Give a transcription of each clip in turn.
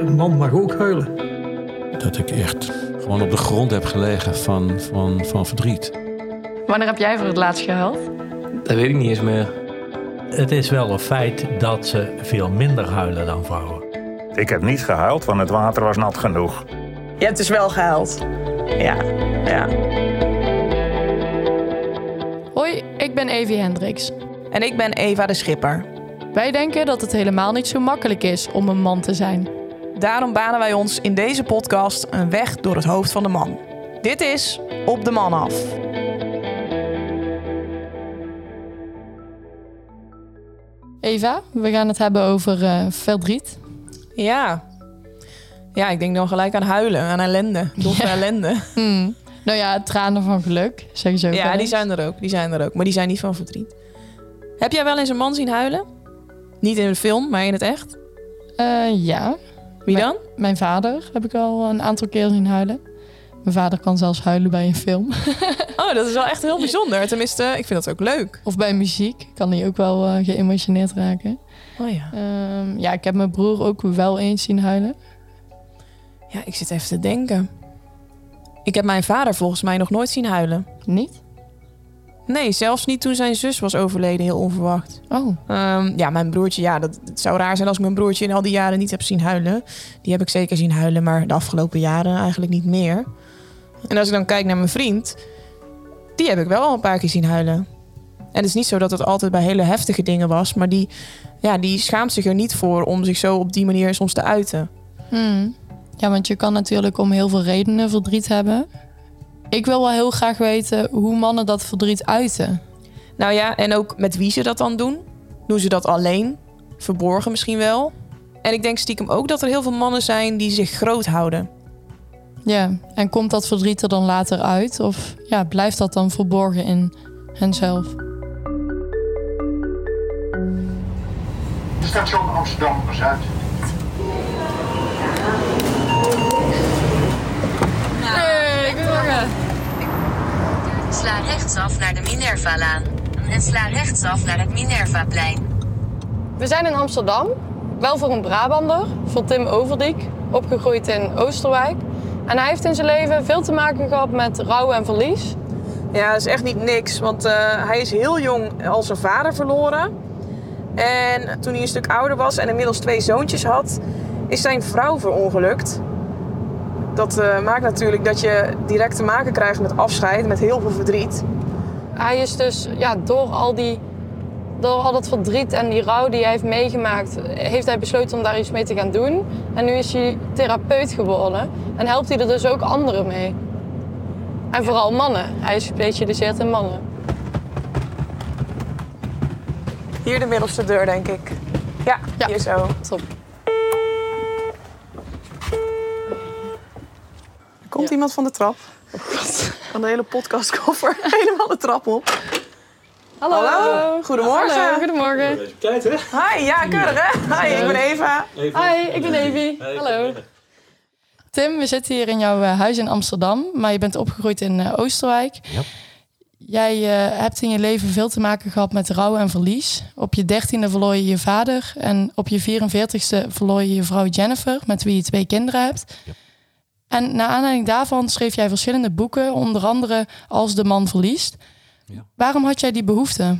Een man mag ook huilen. Dat ik echt gewoon op de grond heb gelegen van, van, van verdriet. Wanneer heb jij voor het laatst gehuild? Dat weet ik niet eens meer. Het is wel een feit dat ze veel minder huilen dan vrouwen. Ik heb niet gehuild, want het water was nat genoeg. Je hebt dus wel gehuild. Ja, ja. Hoi, ik ben Evie Hendricks. En ik ben Eva de Schipper. Wij denken dat het helemaal niet zo makkelijk is om een man te zijn. Daarom banen wij ons in deze podcast een weg door het hoofd van de man. Dit is Op de Man af. Eva, we gaan het hebben over eh, verdriet. Ja. Ja, ik denk dan gelijk aan huilen, aan ellende. Doffe Ja. ellende. Hmm. Nou ja, tranen van geluk, zeggen ze ook wel Ja, die zijn er ook. Die zijn er ook. Maar die zijn niet van verdriet. Heb jij wel eens een man zien huilen? Niet in de film, maar in het echt? Eh, ja, Wie Mijn- dan? mijn vader heb ik al een aantal keer zien huilen. Mijn vader kan zelfs huilen bij een film. Oh, dat is wel echt heel bijzonder. Tenminste, ik vind dat ook leuk. Of bij muziek kan hij ook wel eh, geëmotioneerd raken. Oh ja. Ehm, ja, ik heb mijn broer ook wel eens zien huilen. Ja, ik zit even te denken. Ik heb mijn vader volgens mij nog nooit zien huilen. Niet? Nee, zelfs niet toen zijn zus was overleden, heel onverwacht. Oh, Ehm, ja, mijn broertje, ja, dat, het zou raar zijn als ik mijn broertje in al die jaren niet heb zien huilen. Die heb ik zeker zien huilen, maar de afgelopen jaren eigenlijk niet meer. En als ik dan kijk naar mijn vriend, die heb ik wel al een paar keer zien huilen. En het is niet zo dat het altijd bij hele heftige dingen was, maar die, ja, die schaamt zich er niet voor om zich zo op die manier soms te uiten. Hmm. Ja, want je kan natuurlijk om heel veel redenen verdriet hebben. Ik wil wel heel graag weten hoe mannen dat verdriet uiten. Nou ja, en ook met wie ze dat dan doen. Doen ze dat alleen? Verborgen misschien wel? En ik denk stiekem ook dat er heel veel mannen zijn die zich groot houden. Ja, en komt dat verdriet er dan later uit? Of ja, blijft dat dan verborgen in henzelf? Station Amsterdam Sla rechtsaf naar de Minerva-laan. En sla rechtsaf naar het Minervaplein. We zijn in Amsterdam. Wel voor een Brabander, voor Tim Overdiek. Opgegroeid in Oosterwijk. En hij heeft in zijn leven veel te maken gehad met rouw en verlies. Ja, dat is echt niet niks. Want eh, hij is heel jong al zijn vader verloren. En toen hij een stuk ouder was en inmiddels twee zoontjes had, is zijn vrouw verongelukt. Dat eh, maakt natuurlijk dat je direct te maken krijgt met afscheid, met heel veel verdriet. Hij is dus ja, door al die door al dat verdriet en die rouw die hij heeft meegemaakt, heeft hij besloten om daar iets mee te gaan doen. En nu is hij therapeut geworden en helpt hij er dus ook anderen mee. En vooral mannen. Hij is gespecialiseerd in mannen. Hier de middelste deur, denk ik. Ja, Ja. hier zo. Top. Komt iemand van de trap. Van de hele podcastkoffer helemaal de trap op. Hallo. Goedemorgen. Hallo, goedemorgen. Hi, ja, keurig hè? Hi, ik ben Eva. Hi, ik ben Evie. Hallo. Tim, we zitten hier in jouw eh, huis in Amsterdam, maar je bent opgegroeid in eh, Oosterwijk. Ja. Jij eh, hebt in je leven veel te maken gehad met rouw en verlies. Op je dertiende verloor je je vader en op je 44ste verloor je je vrouw Jennifer, met wie je twee kinderen hebt. Ja. En naar aanleiding daarvan schreef jij verschillende boeken, onder andere Als de man verliest. Ja. Waarom had jij die behoefte?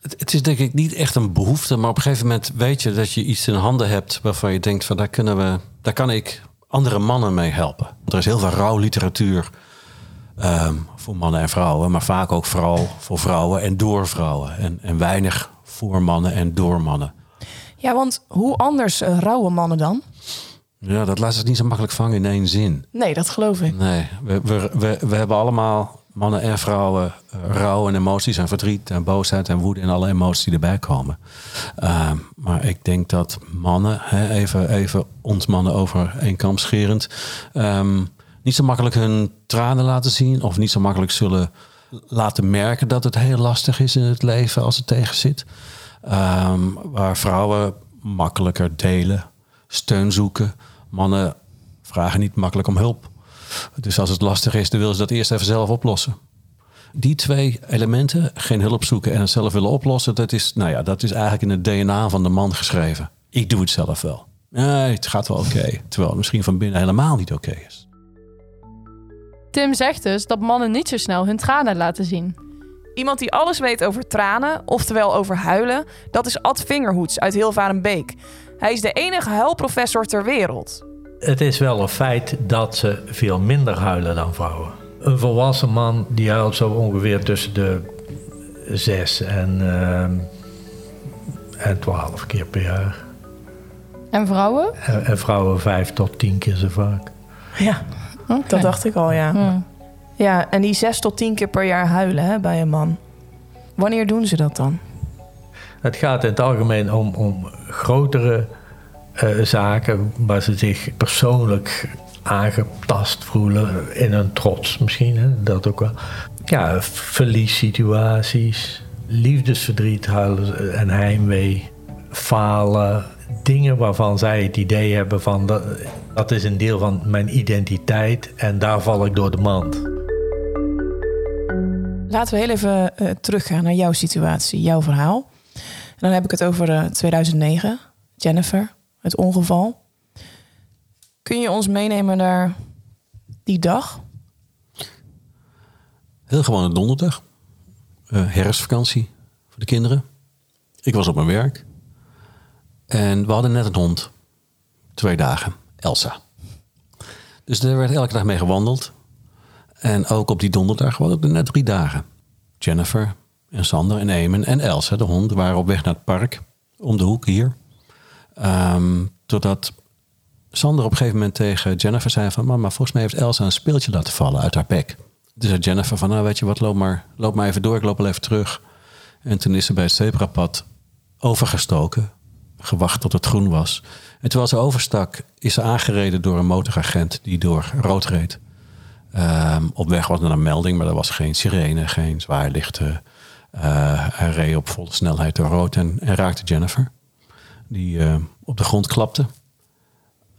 Het, het is denk ik niet echt een behoefte, maar op een gegeven moment weet je dat je iets in handen hebt waarvan je denkt van daar kunnen we, daar kan ik andere mannen mee helpen. Er is heel veel rouwliteratuur ehm, voor mannen en vrouwen, maar vaak ook vooral voor vrouwen en door vrouwen. En, en weinig voor mannen en door mannen. Ja, want hoe anders eh, rouwen mannen dan? Ja, dat laat zich niet zo makkelijk vangen in één zin. Nee, dat geloof ik. Nee, we, we, we, we hebben allemaal, mannen en vrouwen, eh, rouw en emoties en verdriet en boosheid en woede en alle emoties die erbij komen. Ehm, maar ik denk dat mannen, hè, even, even ons mannen over één kam scherend, ehm, niet zo makkelijk hun tranen laten zien of niet zo makkelijk zullen laten merken dat het heel lastig is in het leven als het tegen zit. Ehm, waar vrouwen makkelijker delen, steun zoeken. Mannen vragen niet makkelijk om hulp. Dus als het lastig is, dan willen ze dat eerst even zelf oplossen. Die twee elementen, geen hulp zoeken en het zelf willen oplossen, dat is, nou ja, dat is eigenlijk in het DNA van de man geschreven. Ik doe het zelf wel. Nee, het gaat wel oké. Terwijl het misschien van binnen helemaal niet oké is. Tim zegt dus dat mannen niet zo snel hun tranen laten zien. Iemand die alles weet over tranen, oftewel over huilen, dat is Ad Vingerhoets uit Hilvarenbeek. Hij is de enige huilprofessor ter wereld. Het is wel een feit dat ze veel minder huilen dan vrouwen. Een volwassen man die huilt zo ongeveer tussen de 6 en, ehm, en 12 keer per jaar. En vrouwen? En, en vrouwen 5 tot 10 keer zo vaak. Ja, dat dacht ik al, ja. Hmm. Ja, en die zes tot tien keer per jaar huilen hè, bij een man. Wanneer doen ze dat dan? Het gaat in het algemeen om, om grotere eh, zaken waar ze zich persoonlijk aangetast voelen in hun trots misschien, hè? dat ook wel. Ja, verliessituaties, liefdesverdriet, en heimwee, falen, dingen waarvan zij het idee hebben van dat, dat is een deel van mijn identiteit en daar val ik door de mand. Laten we heel even eh, teruggaan naar jouw situatie, jouw verhaal. En dan heb ik het over eh, 2009, Jennifer, het ongeval. Kun je ons meenemen naar die dag? Heel gewoon een donderdag. Eh, herfstvakantie voor de kinderen. Ik was op mijn werk. En we hadden net een hond. Twee dagen. Elsa. Dus er werd elke dag mee gewandeld. En ook op die donderdag hadden we er net drie dagen. Jennifer en Sander en Eamon en Elsa, de hond, waren op weg naar het park. Om de hoek hier. Ehm, totdat Sander op een gegeven moment tegen Jennifer zei van... mama, volgens mij heeft Elsa een speeltje laten vallen uit haar bek. Dus zei Jennifer van, nou weet je wat, loop maar, loop maar even door. Ik loop wel even terug. En toen is ze bij het zebrapad overgestoken. Gewacht tot het groen was. En terwijl ze overstak, is ze aangereden door een motoragent die door rood reed. Ehm, op weg was naar een melding, maar er was geen sirene, geen zwaarlichten. Eh hij reed op volle snelheid door rood en, raakte Jennifer. Die eh, op de grond klapte.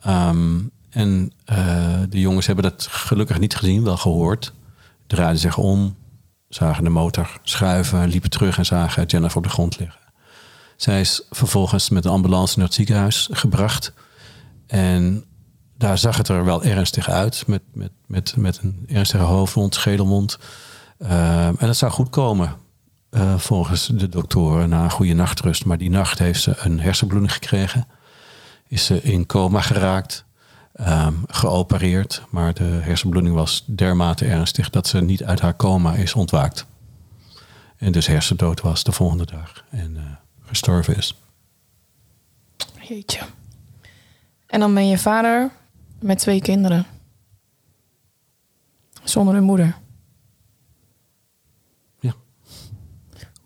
Ehm, en eh, de jongens hebben dat gelukkig niet gezien, wel gehoord. Draaiden zich om, zagen de motor schuiven, liepen terug en zagen Jennifer op de grond liggen. Zij is vervolgens met de ambulance naar het ziekenhuis gebracht. En daar zag het er wel ernstig uit. Met, met, met, met een ernstige hoofdwond, schedelwond. Ehm, en dat zou goed komen. Eh, volgens de doktoren na een goede nachtrust. Maar die nacht heeft ze een hersenbloeding gekregen. Is ze in coma geraakt. ehm, geopereerd. Maar de hersenbloeding was dermate ernstig dat ze niet uit haar coma is ontwaakt. En dus hersendood was de volgende dag. En eh, gestorven is. Jeetje. En dan ben je vader met twee kinderen. Zonder een moeder.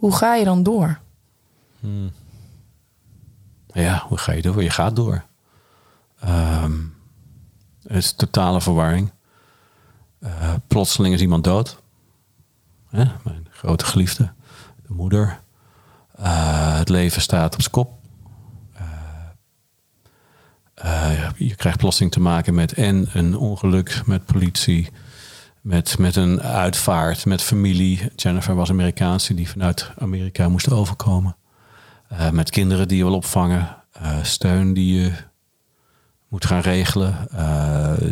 Hoe ga je dan door? Ja, hoe ga je door? Je gaat door. Ehm, het is totale verwarring. Eh, plotseling is iemand dood. Mijn grote geliefde, de moeder. Eh, het leven staat op zijn kop. Eh, je krijgt plotseling te maken met en een ongeluk met politie, met, met een uitvaart, met familie. Jennifer was Amerikaanse die vanuit Amerika moest overkomen. Eh, met kinderen die je wil opvangen. eh, steun die je moet gaan regelen.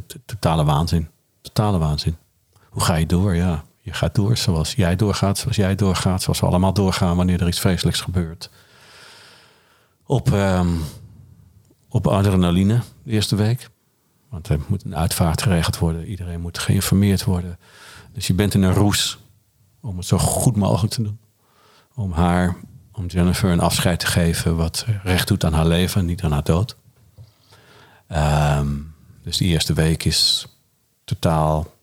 t- totale waanzin. Totale waanzin. Hoe ga je door? Ja, je gaat door zoals jij doorgaat, zoals jij doorgaat, zoals we allemaal doorgaan wanneer er iets vreselijks gebeurt. Op, ehm, op adrenaline de eerste week. Want er moet een uitvaart geregeld worden. Iedereen moet geïnformeerd worden. Dus je bent in een roes om het zo goed mogelijk te doen. Om haar, om Jennifer een afscheid te geven wat recht doet aan haar leven en niet aan haar dood. Ehm, dus die eerste week is totaal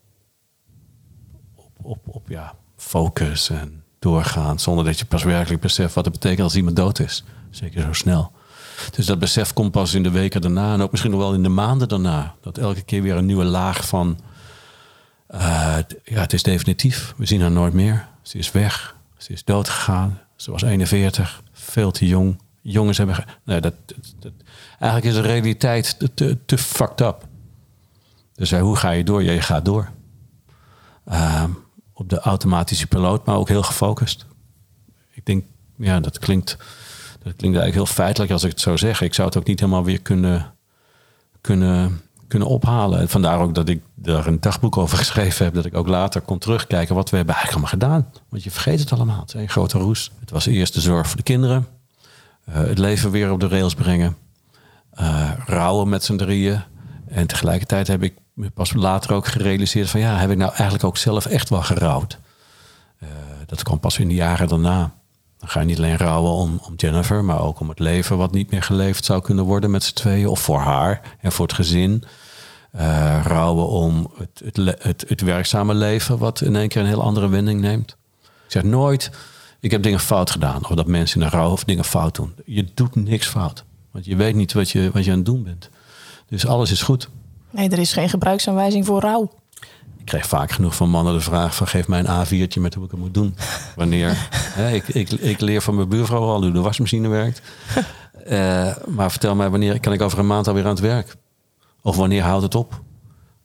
op, op, op ja, focus en doorgaan. Zonder dat je pas werkelijk beseft wat het betekent als iemand dood is. Zeker zo snel. Dus dat besef komt pas in de weken daarna en ook misschien nog wel in de maanden daarna. Dat elke keer weer een nieuwe laag van. eh, ja, het is definitief. We zien haar nooit meer. Ze is weg. Ze is doodgegaan. Ze was 41. Veel te jong. Jongens hebben. Nee, dat, eigenlijk is de realiteit te, te, fucked up. Dus hoe ga je door? Ja, je gaat door. Ehm, op de automatische piloot, maar ook heel gefocust. Ik denk, ja, dat klinkt, dat klinkt eigenlijk heel feitelijk als ik het zo zeg. Ik zou het ook niet helemaal weer kunnen kunnen, kunnen ophalen. En vandaar ook dat ik er een dagboek over geschreven heb. Dat ik ook later kon terugkijken wat we hebben eigenlijk allemaal gedaan. Want je vergeet het allemaal. Het een grote roes. Het was eerst de zorg voor de kinderen. eh, het leven weer op de rails brengen. eh, rouwen met z'n drieën. En tegelijkertijd heb ik pas later ook gerealiseerd van ja, heb ik nou eigenlijk ook zelf echt wel gerouwd? Eh, dat kwam pas in de jaren daarna. Dan ga je niet alleen rouwen om, om Jennifer, maar ook om het leven wat niet meer geleefd zou kunnen worden met z'n tweeën. Of voor haar en voor het gezin. Eh, rouwen om het, het, het, werkzame leven wat in één keer een heel andere wending neemt. Ik zeg nooit, ik heb dingen fout gedaan. Of dat mensen in de rouw of dingen fout doen. Je doet niks fout. Want je weet niet wat je, wat je aan het doen bent. Dus alles is goed. Nee, er is geen gebruiksaanwijzing voor rouw. Ik kreeg vaak genoeg van mannen de vraag van geef mij een A4'tje met hoe ik het moet doen. Wanneer. Hè, ik, ik, ik leer van mijn buurvrouw al hoe de wasmachine werkt. Eh, maar vertel mij wanneer kan ik over een maand alweer aan het werk? Of wanneer houdt het op?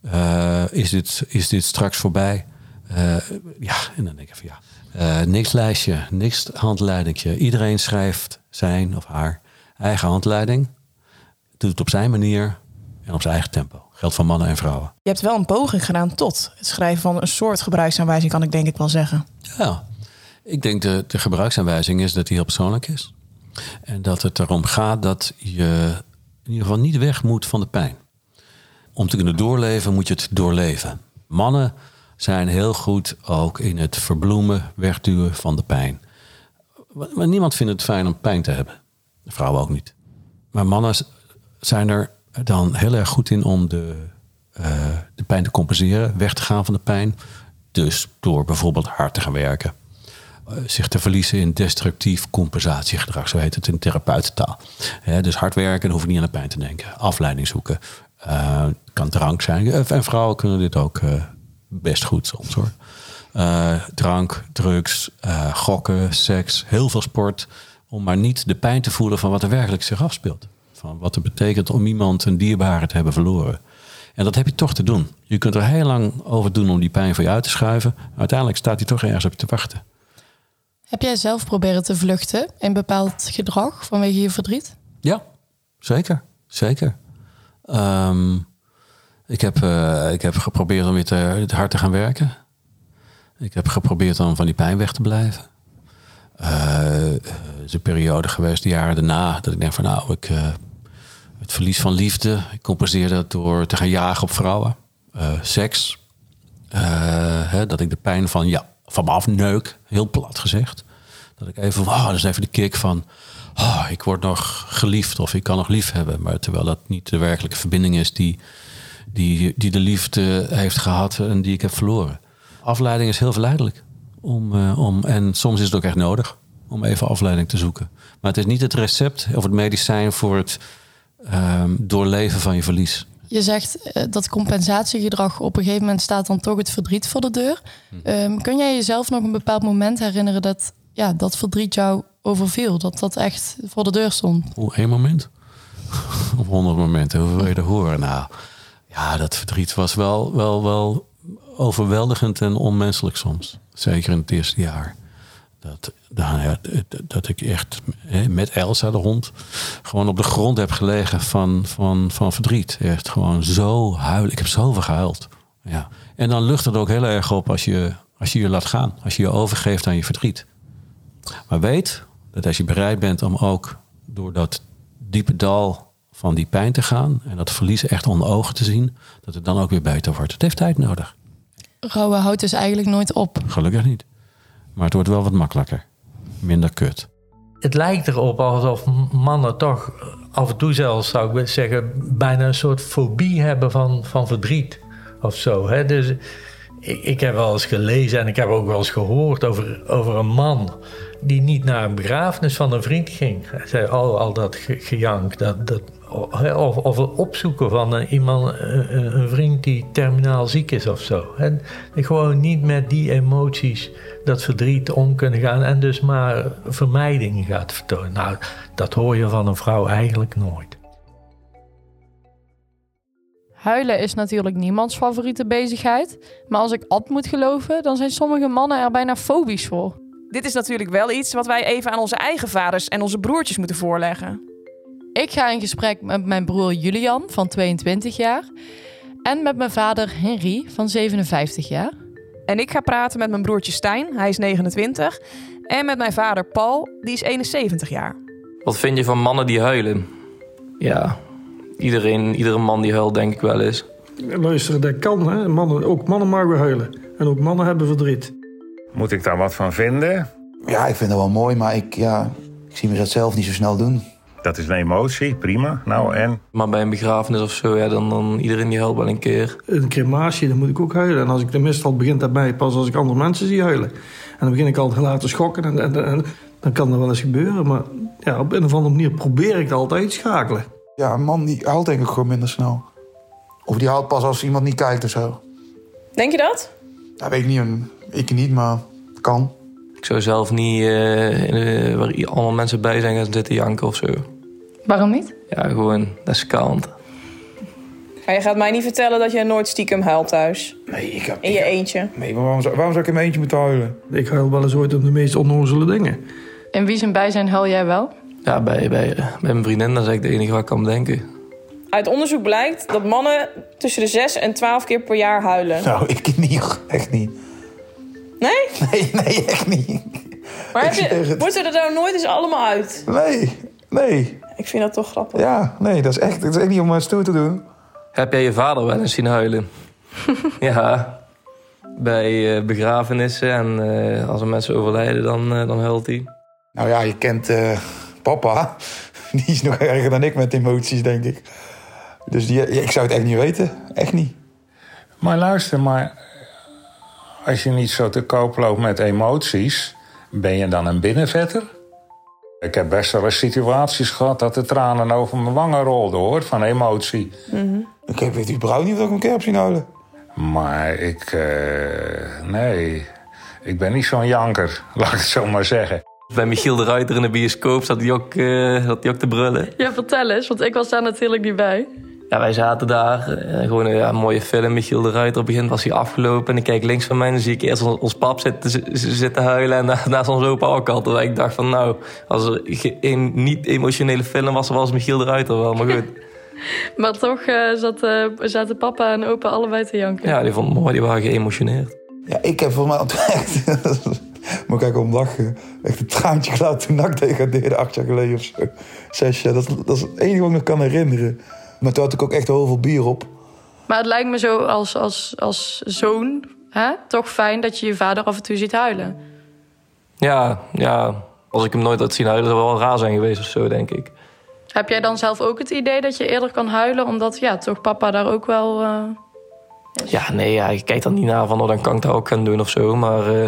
Eh, is, dit, is dit straks voorbij? Eh, ja, en dan denk ik van ja. Niks lijstje, niks handleidingje. Iedereen schrijft zijn of haar eigen handleiding. Doet het op zijn manier en op zijn eigen tempo. Geldt voor mannen en vrouwen. Je hebt wel een poging gedaan tot het schrijven van een soort gebruiksaanwijzing, kan ik denk ik wel zeggen. Ja, ik denk de, de gebruiksaanwijzing is dat die heel persoonlijk is. En dat het erom gaat dat je in ieder geval niet weg moet van de pijn. Om te kunnen doorleven moet je het doorleven. Mannen zijn heel goed ook in het verbloemen, wegduwen van de pijn. Maar niemand vindt het fijn om pijn te hebben. Vrouwen ook niet. Maar mannen zijn er dan heel erg goed in om de, eh, de pijn te compenseren, weg te gaan van de pijn. Dus door bijvoorbeeld hard te gaan werken. Eh, zich te verliezen in destructief compensatiegedrag, zo heet het in therapeutentaal. Hè, dus hard werken, hoef niet aan de pijn te denken. Afleiding zoeken. Eh, kan drank zijn. En vrouwen kunnen dit ook best goed soms hoor. Drank, drugs, gokken, seks, heel veel sport. Om maar niet de pijn te voelen van wat er werkelijk zich afspeelt. Van wat het betekent om iemand een dierbare te hebben verloren. En dat heb je toch te doen. Je kunt er heel lang over doen om die pijn voor je uit te schuiven. Uiteindelijk staat hij toch ergens op je te wachten. Heb jij zelf proberen te vluchten in bepaald gedrag vanwege je verdriet? Ja, zeker. Zeker. Ehm, ik, heb, eh, ik heb geprobeerd om weer te, hard te gaan werken. Ik heb geprobeerd om van die pijn weg te blijven. Eh, eh, het is een periode geweest, de jaren daarna, dat ik denk van nou, ik, eh, het verlies van liefde, ik compenseer dat door te gaan jagen op vrouwen. Eh, seks. Eh, hè, dat ik de pijn van, ja, van me afneuk, heel plat gezegd. Dat ik even, oh, dat is even de kick van, oh, ik word nog geliefd of ik kan nog lief hebben. Maar terwijl dat niet de werkelijke verbinding is die, die, die de liefde heeft gehad en die ik heb verloren. Afleiding is heel verleidelijk. Om, eh, om, en soms is het ook echt nodig om even afleiding te zoeken. Maar het is niet het recept of het medicijn voor het ehm, doorleven van je verlies. Je zegt eh, dat compensatiegedrag op een gegeven moment staat dan toch het verdriet voor de deur. Ehm, kun jij jezelf nog een bepaald moment herinneren dat ja, dat verdriet jou overviel? Dat dat echt voor de deur stond? Hoe één moment? Of honderd momenten, hoe wil je dat horen? Nou, ja, dat verdriet was wel, wel, wel overweldigend en onmenselijk soms. Zeker in het eerste jaar. Dat, nou dat- dat ik echt hè, met Elsa, de hond, gewoon op de grond heb gelegen van, van, van verdriet. Echt gewoon zo huilen. Ik heb zoveel gehuild. Ja. En dan lucht het ook heel erg op als je, als je je laat gaan. Als je je overgeeft aan je verdriet. Maar weet dat als je bereid bent om ook door dat diepe dal van die pijn te gaan en dat verlies echt onder ogen te zien, dat het dan ook weer beter wordt. Het heeft tijd nodig. Rouwen houdt dus eigenlijk nooit op. Gelukkig niet. Maar het wordt wel wat makkelijker. Minder kut. Het lijkt erop alsof mannen toch af en toe zou ik zeggen, bijna een soort fobie hebben van, van verdriet of zo. Hè? Dus ik, ik heb wel eens gelezen en ik heb ook wel eens gehoord over, over een man die niet naar een begrafenis van een vriend ging. Hij zei al, al dat ge- gejank, dat, dat, of, of het opzoeken van een, iemand, een, een vriend die terminaal ziek is of zo. Hè? Gewoon niet met die emoties dat verdriet om kunnen gaan en dus maar vermijding gaat vertonen. Nou, dat hoor je van een vrouw eigenlijk nooit. Huilen is natuurlijk niemands favoriete bezigheid. Maar als ik Ad moet geloven, dan zijn sommige mannen er bijna fobisch voor. Dit is natuurlijk wel iets wat wij even aan onze eigen vaders en onze broertjes moeten voorleggen. Ik ga in gesprek met mijn broer Julian van 22 jaar en met mijn vader Henry van 57 jaar. En ik ga praten met mijn broertje Stijn, hij is 29. En met mijn vader Paul, die is 71 jaar. Wat vind je van mannen die huilen? Ja, iedereen, iedere man die huilt denk ik wel eens. Luister, dat kan. Hè? Mannen, ook mannen mogen huilen. En ook mannen hebben verdriet. Moet ik daar wat van vinden? Ja, ik vind dat wel mooi, maar ik, ja, ik zie me dat zelf niet zo snel doen. Dat is een emotie, prima. Nou en? Maar bij een begrafenis of zo, ja, dan, dan iedereen die huilt wel een keer. Een crematie, dan moet ik ook huilen. En als ik de meestal begint dat bij pas als ik andere mensen zie huilen. En dan begin ik al te laten schokken en, en, en dan kan dat wel eens gebeuren. Maar ja, op een of andere manier probeer ik het altijd te schakelen. Ja, een man die huilt denk ik gewoon minder snel. Of die huilt pas als iemand niet kijkt of zo. Denk je dat? Dat weet ik niet. Ik niet, maar het kan. Ik zou zelf niet eh, waar allemaal mensen bij zijn gaan zitten janken of zo. Waarom niet? Ja, gewoon, dat is kant. Maar je gaat mij niet vertellen dat jij nooit stiekem huilt thuis. Nee, ik heb... In je eentje. Nee, maar waarom zou, waarom zou ik in mijn eentje moeten huilen? Ik huil wel eens ooit om de meest onnozele dingen. In wie zijn bijzijn huil jij wel? Ja, bij, bij, bij mijn vriendin, dat is eigenlijk de enige wat ik kan bedenken. Uit onderzoek blijkt dat mannen tussen de 6 en 12 keer per jaar huilen. Nou, ik niet. Echt niet. Nee? Nee, nee, echt niet. Maar heb je, het. wordt er nou nooit eens allemaal uit? Nee, nee. Ik vind dat toch grappig. Ja, nee, dat is echt, dat is echt niet om maar stoer te doen. Heb jij je vader wel eens zien huilen? ja, bij eh, begrafenissen en eh, als er mensen overlijden, dan, eh, dan huilt hij. Nou ja, je kent eh, papa. Die is nog erger dan ik met emoties, denk ik. Dus die, ik zou het echt niet weten. Echt niet. Maar luister, maar als je niet zo te koop loopt met emoties, ben je dan een binnenvetter? Ik heb best wel eens situaties gehad dat de tranen over mijn wangen rolden hoor, van emotie. Ik heb- weet überhaupt niet of ik een keer heb zien huilen. Maar ik, eh, nee, ik ben niet zo'n janker, laat ik het zo maar zeggen. Bij Michiel de Ruiter in de bioscoop zat hij ook, eh, zat hij ook te brullen. Ja, vertel eens, want ik was daar natuurlijk niet bij. Ja, wij zaten daar. eh, gewoon een ja, mooie film. Michiel de Ruiter. Op het begin was hij afgelopen. En ik kijk links van mij en dan zie ik eerst ons, ons pap zitten, huilen. En na- naast ons opa ook al. Terwijl ik dacht van nou, als er ge- een niet-emotionele film was, was Michiel de Ruiter wel. Maar goed. Maar toch eh, zat, eh, zaten papa en opa allebei te janken. Ja, die vond het mooi. Die waren geëmotioneerd. Ja, ik heb voor mij echt... Moet ik om lachen. Echt een traantje gelaten toen NAC degradeerde acht jaar geleden of zo. Zes jaar. Dat, is- dat is het enige wat ik me kan herinneren. Maar toen had ik ook echt heel veel bier op. Maar het lijkt me zo als, als, als zoon hè, toch fijn dat je je vader af en toe ziet huilen. Ja, ja. Als ik hem nooit had zien huilen, zou het wel raar zijn geweest of zo, denk ik. Heb jij dan zelf ook het idee dat je eerder kan huilen, omdat ja, toch papa daar ook wel. eh, Ja, nee, ja, ik kijk dan niet naar van, oh, dan kan ik dat ook gaan doen of zo. Maar eh,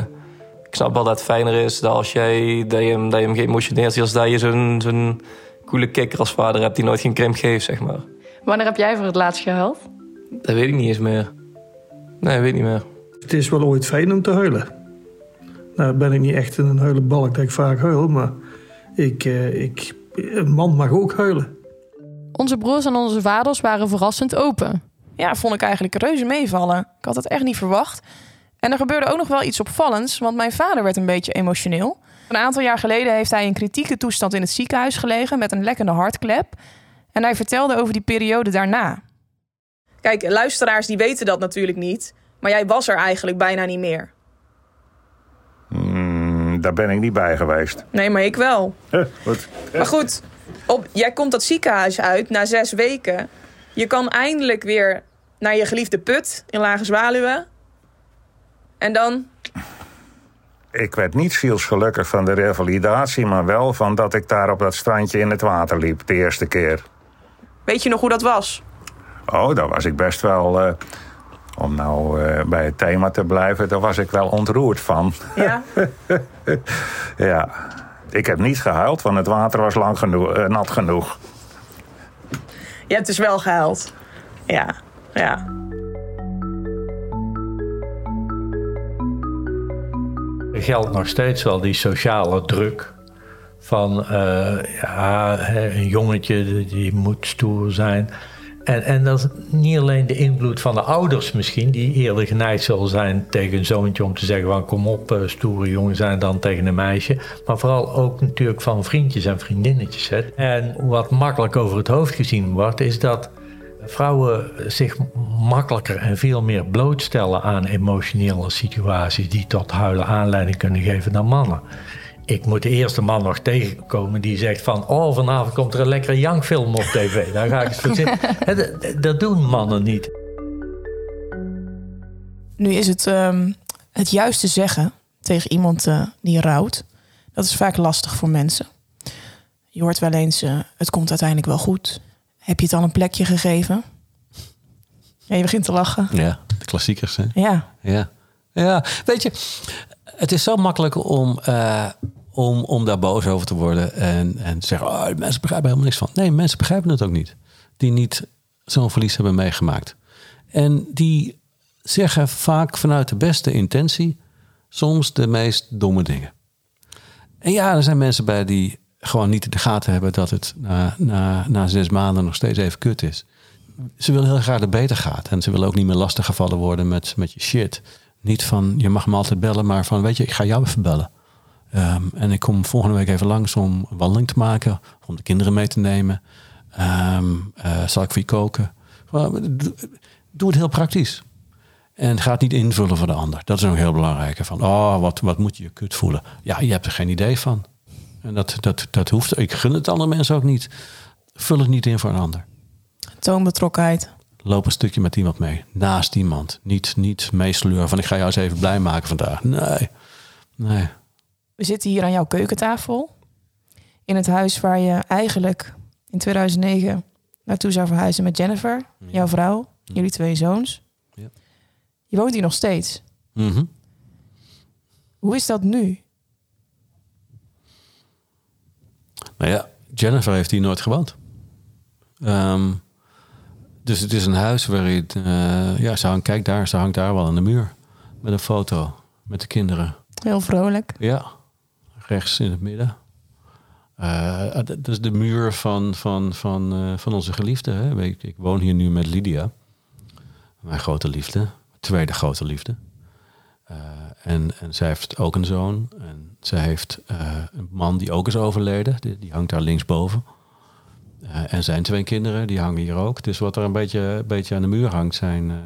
ik snap wel dat het fijner is dat als jij, dat je hem, dat je hem geëmotioneerd ziet... als dat je zo'n zo'n coole kikker als vader hebt die nooit geen krimp geeft, zeg maar. Wanneer heb jij voor het laatst gehuild? Dat weet ik niet eens meer. Nee, dat weet ik niet meer. Het is wel ooit fijn om te huilen. Nou ben ik niet echt een huilenbalk dat ik vaak huil, maar ik, eh, ik, een man mag ook huilen. Onze broers en onze vaders waren verrassend open. Ja, vond ik eigenlijk reuze meevallen. Ik had het echt niet verwacht. En er gebeurde ook nog wel iets opvallends, want mijn vader werd een beetje emotioneel. Een aantal jaar geleden heeft hij in kritieke toestand in het ziekenhuis gelegen met een lekkende hartklep. En hij vertelde over die periode daarna. Kijk, luisteraars die weten dat natuurlijk niet, maar jij was er eigenlijk bijna niet meer. Hmm, daar ben ik niet bij geweest. Nee, maar ik wel. Wat? Maar goed, op, jij komt dat ziekenhuis uit na zes weken. Je kan eindelijk weer naar je geliefde put in Lage Zwaluwen. En dan, Ik werd niet zielsgelukkig van de revalidatie, maar wel van dat ik daar op dat strandje in het water liep de eerste keer. Weet je nog hoe dat was? Oh, daar was ik best wel, eh, om nou eh, bij het thema te blijven, daar was ik wel ontroerd van. Ja. Ja, ik heb niet gehuild, want het water was lang genoeg, eh, nat genoeg. Je hebt dus wel gehuild. Ja, ja. Er geldt nog steeds wel die sociale druk van eh, ja, een jongetje die, moet stoer zijn. En, en dat is niet alleen de invloed van de ouders misschien, die eerder geneigd zullen zijn tegen een zoontje om te zeggen van kom op, eh, stoere jongen zijn dan tegen een meisje. Maar vooral ook natuurlijk van vriendjes en vriendinnetjes. En wat makkelijk over het hoofd gezien wordt, is dat vrouwen zich makkelijker en veel meer blootstellen aan emotionele situaties die tot huilen aanleiding kunnen geven dan mannen. Ik moet de eerste man nog tegenkomen die zegt van... oh, vanavond komt er een lekkere jankfilm op tv. Daar ga ik eens voor zitten. Dat, doen mannen niet. Nu is het ehm, het juiste zeggen tegen iemand eh, die rouwt. Dat is vaak lastig voor mensen. Je hoort wel eens, eh, het komt uiteindelijk wel goed. Heb je het al een plekje gegeven? Ja, je begint te lachen. Ja, de klassiekers, hè? Ja, Ja. Ja, weet je, het is zo makkelijk om, eh, om, om daar boos over te worden en, en zeggen: oh, mensen begrijpen helemaal niks van. Nee, mensen begrijpen het ook niet. Die niet zo'n verlies hebben meegemaakt. En die zeggen vaak vanuit de beste intentie soms de meest domme dingen. En ja, er zijn mensen bij die gewoon niet in de gaten hebben dat het na, na, na zes maanden nog steeds even kut is. Ze willen heel graag dat het beter gaat. En ze willen ook niet meer lastiggevallen worden met, met je shit. Niet van, je mag me altijd bellen, maar van, weet je, ik ga jou even bellen. Ehm, en ik kom volgende week even langs om een wandeling te maken. Om de kinderen mee te nemen. Ehm, eh, zal ik voor je koken? Doe- het heel praktisch. En ga het niet invullen voor de ander. Dat is ook heel belangrijk. Van, oh, wat, wat moet je je kut voelen? Ja, je hebt er geen idee van. En dat, dat, dat hoeft. Ik gun het andere mensen ook niet. Vul het niet in voor een ander. toon betrokkenheid. Loop een stukje met iemand mee. Naast iemand. Niet, niet meesleuren van ik ga jou eens even blij maken vandaag. Nee. Nee. We zitten hier aan jouw keukentafel. In het huis waar je eigenlijk in 2009 naartoe zou verhuizen met Jennifer, jouw vrouw, jullie twee zoons. Ja. Je woont hier nog steeds. Mhm. Hoe is dat nu? Nou ja, Jennifer heeft hier nooit gewoond. Ehm, dus het is een huis waar je... eh, ja, ze hangt, kijk daar, ze hangt daar wel aan de muur. Met een foto. Met de kinderen. Heel vrolijk. Ja, rechts in het midden. Eh, dat is de muur van, van, van, eh, van onze geliefde. Hè? Ik, ik woon hier nu met Lydia. Mijn grote liefde. Tweede grote liefde. En, en zij heeft ook een zoon. En zij heeft een man die ook is overleden. Die, die hangt daar linksboven. Eh, en zijn twee kinderen, die hangen hier ook. Dus wat er een beetje, een beetje aan de muur hangt, zijn, eh,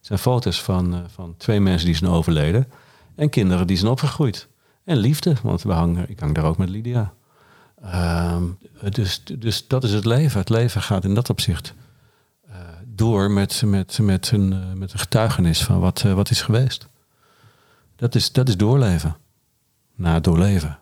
zijn foto's van, eh, van twee mensen die zijn overleden. En kinderen die zijn opgegroeid. En liefde, want we hangen, ik hang daar ook met Lydia. Ehm, dus, dus dat is het leven. Het leven gaat in dat opzicht eh, door met, met, met, een, eh, met een getuigenis van wat, eh, wat is geweest. Dat is, dat is doorleven. Na doorleven.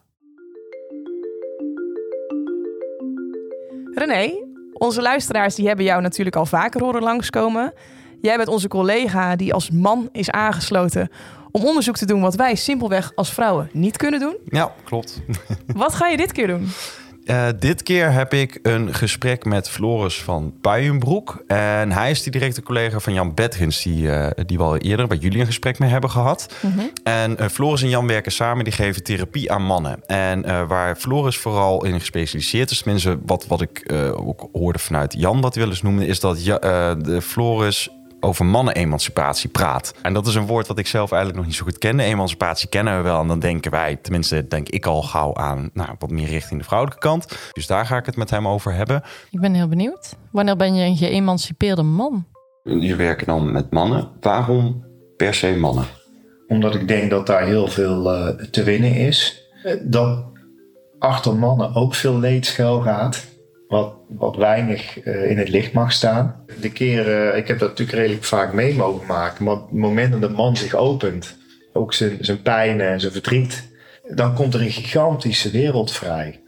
René, onze luisteraars die hebben jou natuurlijk al vaker horen langskomen. Jij bent onze collega die als man is aangesloten om onderzoek te doen wat wij simpelweg als vrouwen niet kunnen doen. Ja, klopt. Wat ga je dit keer doen? Eh, dit keer heb ik een gesprek met Floris van Puijenbroek. En hij is die directe collega van Jan Bedgens, die, eh, die we al eerder bij jullie een gesprek mee hebben gehad. En eh, Floris en Jan werken samen, die geven therapie aan mannen. En waar Floris vooral in gespecialiseerd is, tenminste wat, wat ik ook hoorde vanuit Jan, wat hij wel eens noemde, is dat ja, de Floris over mannen-emancipatie praat. En dat is een woord wat ik zelf eigenlijk nog niet zo goed kende. Emancipatie kennen we wel en dan denken wij, tenminste denk ik al gauw aan nou, wat meer richting de vrouwelijke kant. Dus daar ga ik het met hem over hebben. Ik ben heel benieuwd. Wanneer ben je een geëmancipeerde man? Je werkt dan met mannen. Waarom per se mannen? Omdat ik denk dat daar heel veel eh, te winnen is. Eh, Dat achter mannen ook veel leed schuil gaat. Wat, wat weinig eh, in het licht mag staan. De keren, ik heb dat natuurlijk redelijk vaak mee mogen maken. Maar op het moment dat de man zich opent, ook zijn, zijn pijn en zijn verdriet, dan komt er een gigantische wereld vrij.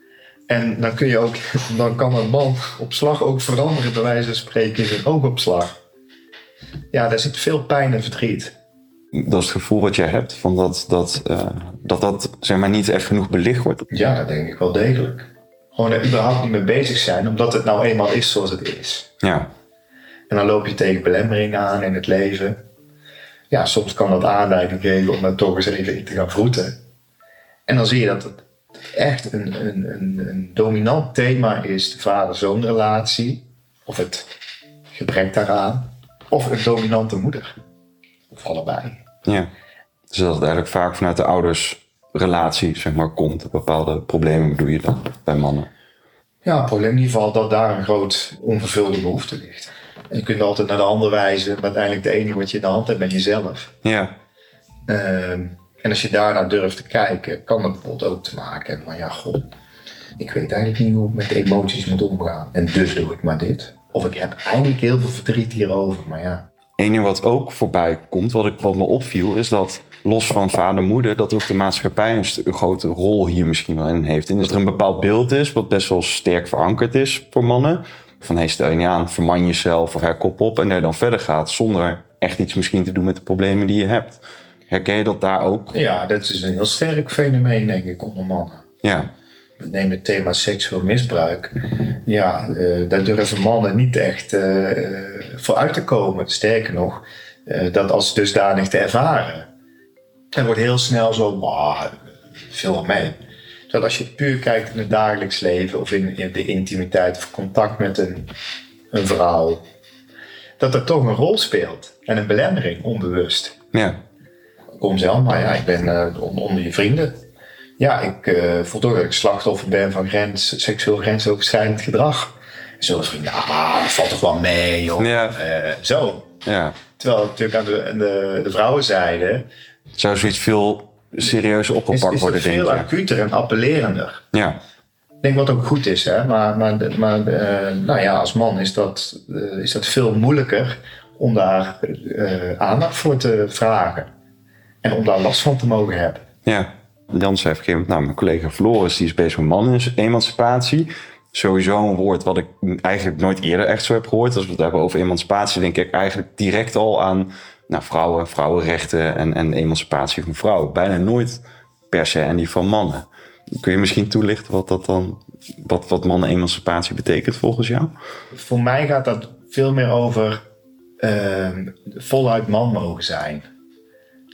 En dan, kun je ook, dan kan een man op slag ook veranderen, bij wijze van spreken, in zijn oogopslag. Ja, daar zit veel pijn en verdriet. Dat is het gevoel wat jij hebt, van dat dat, eh, dat, dat zeg maar, niet echt genoeg belicht wordt. Ja, dat denk ik wel degelijk. Gewoon er überhaupt niet mee bezig zijn, omdat het nou eenmaal is zoals het is. Ja, En dan loop je tegen belemmeringen aan in het leven. Ja, soms kan dat aanleiding geven om daar toch eens even in te gaan vroeten. En dan zie je dat het echt een, een, een, een dominant thema is, de vader-zoon relatie. Of het gebrek daaraan. Of een dominante moeder. Of allebei. Ja. Dus dat het eigenlijk vaak vanuit de oudersrelatie, zeg maar, komt. Bepaalde problemen bedoel je dan bij mannen. Ja, het probleem in ieder geval dat daar een groot onvervulde behoefte ligt. En je kunt altijd naar de ander wijzen, maar uiteindelijk de enige wat je in de hand hebt ben jezelf. Ja. Ehm, en als je daarnaar durft te kijken, kan dat bijvoorbeeld ook te maken hebben. Maar ja, god, ik weet eigenlijk niet hoe ik met emoties moet omgaan. En dus doe ik maar dit. Of ik heb eigenlijk heel veel verdriet hierover, maar ja. Eén ding wat ook voorbij komt, wat, ik, wat me opviel, is dat los van vader en moeder, dat ook de maatschappij een, grote rol hier misschien wel in heeft. En dat er een bepaald beeld is, wat best wel sterk verankerd is voor mannen. Van hey, stel je niet aan, verman jezelf of her kop op en je dan verder gaat zonder echt iets misschien te doen met de problemen die je hebt. Herken je dat daar ook? Ja, dat is een heel sterk fenomeen, denk ik, onder mannen. Ja. Neem het thema seksueel misbruik. Ja, eh, daar durven mannen niet echt eh, voor uit te komen. Sterker nog, eh, dat als dusdanig te ervaren. Er wordt heel snel zo, bah, veel mee. Terwijl als je puur kijkt in het dagelijks leven of in, in de intimiteit of contact met een, een vrouw, dat dat toch een rol speelt. En een belemmering, onbewust. Ja. Kom zelf, maar ja, ik ben eh, on- onder je vrienden. Ja, ik eh voel toch dat ik slachtoffer ben van grens, seksueel grensoverschrijdend gedrag. En zullen vrienden, ah, dat valt toch wel mee, joh. Ja. Eh, zo. Ja. Terwijl natuurlijk aan de, aan de, de vrouwenzijde Zou zoiets veel serieuzer opgepakt is worden, het denk veel je? acuter en appellerender. Ja. Ik denk wat ook goed is, hè. Maar, maar, maar eh, nou ja, als man is dat, eh, is dat veel moeilijker om daar eh, aandacht voor te vragen. En om daar last van te mogen hebben. Ja. Jan zei op een gegeven moment, nou, mijn collega Floris die is bezig met mannen-emancipatie. Sowieso een woord wat ik eigenlijk nooit eerder echt zo heb gehoord. Als we het hebben over emancipatie, denk ik eigenlijk direct al aan nou, vrouwen, vrouwenrechten en, en emancipatie van vrouwen. Bijna nooit per se en die van mannen. Kun je misschien toelichten wat dat dan, wat, wat mannen-emancipatie betekent volgens jou? Voor mij gaat dat veel meer over ehm, voluit man mogen zijn.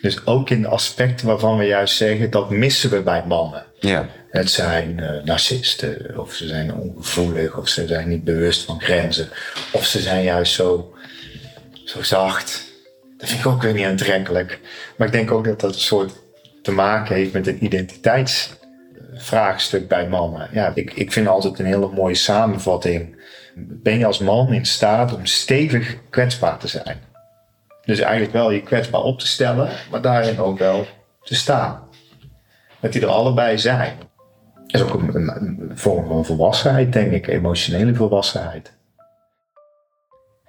Dus ook in de aspecten waarvan we juist zeggen dat missen we bij mannen. Ja. Het zijn eh, narcisten, of ze zijn ongevoelig, of ze zijn niet bewust van grenzen, of ze zijn juist zo, zo zacht. Dat vind ik ook weer niet aantrekkelijk. Maar ik denk ook dat dat een soort te maken heeft met een identiteitsvraagstuk bij mannen. Ja, ik, ik vind altijd een hele mooie samenvatting. Ben je als man in staat om stevig kwetsbaar te zijn? Dus eigenlijk wel je kwetsbaar op te stellen, maar daarin ook wel te staan. Dat die er allebei zijn. Dat is ook een, vorm van volwassenheid, denk ik, emotionele volwassenheid.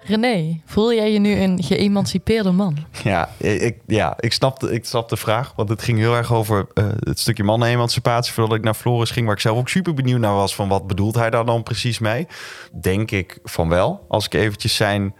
René, voel jij je nu een geëmancipeerde man? Ja, ik, ja, ik, snap de, ik snap de vraag. Want het ging heel erg over eh, het stukje mannen-emancipatie. Voordat ik naar Floris ging, waar ik zelf ook super benieuwd naar was... van wat bedoelt hij daar dan precies mee? Denk ik van wel. Als ik eventjes zijn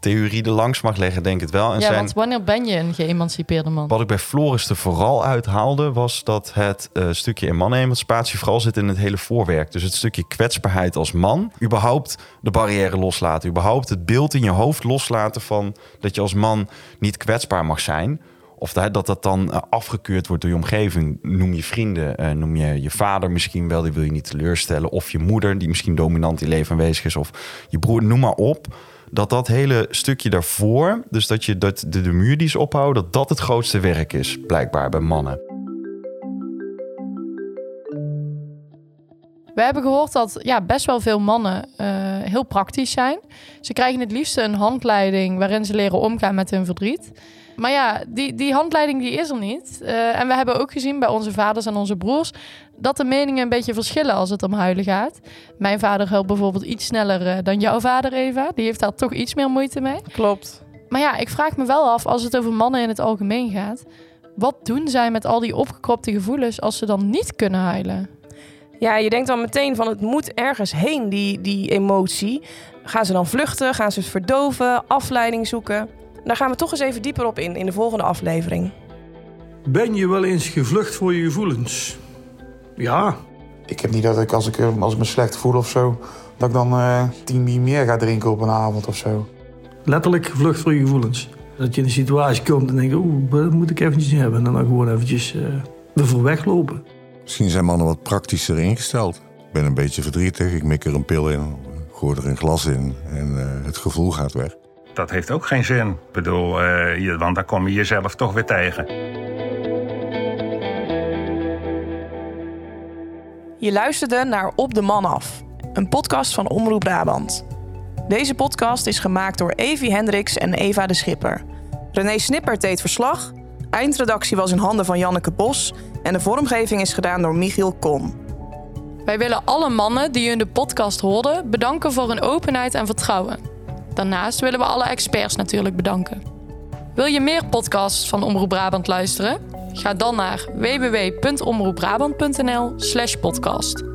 theorie er langs mag leggen, denk ik het wel. En ja, zijn, want wanneer ben je een geëmancipeerde man? wat ik bij Floris er vooral uithaalde, was dat het eh, stukje in mannen-emancipatie vooral zit in het hele voorwerk. Dus het stukje kwetsbaarheid als man. Überhaupt de barrière loslaten. Überhaupt het beeld in je hoofd loslaten van dat je als man niet kwetsbaar mag zijn. Of dat dat, dat dan eh, afgekeurd wordt door je omgeving. Noem je vrienden, eh, noem je je vader misschien wel, die wil je niet teleurstellen. Of je moeder, die misschien dominant in leven aanwezig is. Of je broer, noem maar op dat dat hele stukje daarvoor, dus dat je dat de, de muur die ze ophouden, dat dat het grootste werk is, blijkbaar bij mannen. We hebben gehoord dat ja, best wel veel mannen eh, heel praktisch zijn. Ze krijgen het liefst een handleiding waarin ze leren omgaan met hun verdriet. Maar ja, die, die handleiding die is er niet. Eh, en we hebben ook gezien bij onze vaders en onze broers dat de meningen een beetje verschillen als het om huilen gaat. Mijn vader huilt bijvoorbeeld iets sneller eh, dan jouw vader, Eva. Die heeft daar toch iets meer moeite mee. Klopt. Maar ja, ik vraag me wel af, als het over mannen in het algemeen gaat... wat doen zij met al die opgekropte gevoelens als ze dan niet kunnen huilen? Ja, je denkt dan meteen van het moet ergens heen, die, die emotie. Gaan ze dan vluchten? Gaan ze het verdoven? Afleiding zoeken? Daar gaan we toch eens even dieper op in, in de volgende aflevering. Ben je wel eens gevlucht voor je gevoelens? Ja. Ik heb niet dat ik als ik, als ik me slecht voel of zo... dat ik dan eh tien bier meer ga drinken op een avond of zo. Letterlijk gevlucht voor je gevoelens. Dat je in een situatie komt en denkt, oeh, dat moet ik eventjes hebben. En dan gewoon eventjes eh ervoor weglopen. Misschien zijn mannen wat praktischer ingesteld. Ik ben een beetje verdrietig, ik mik er een pil in. gooi er een glas in en eh, het gevoel gaat weg. Dat heeft ook geen zin. Ik bedoel, eh, je, want dan kom je jezelf toch weer tegen. Je luisterde naar Op de Man af, een podcast van Omroep Brabant. Deze podcast is gemaakt door Evi Hendricks en Eva de Schipper. René Snippert deed verslag, eindredactie was in handen van Janneke Bos en de vormgeving is gedaan door Michiel Kon. Wij willen alle mannen die u in de podcast hoorden bedanken voor hun openheid en vertrouwen. Daarnaast willen we alle experts natuurlijk bedanken. Wil je meer podcasts van Omroep Brabant luisteren? Ga dan naar www.omroepbrabant.nl/podcast.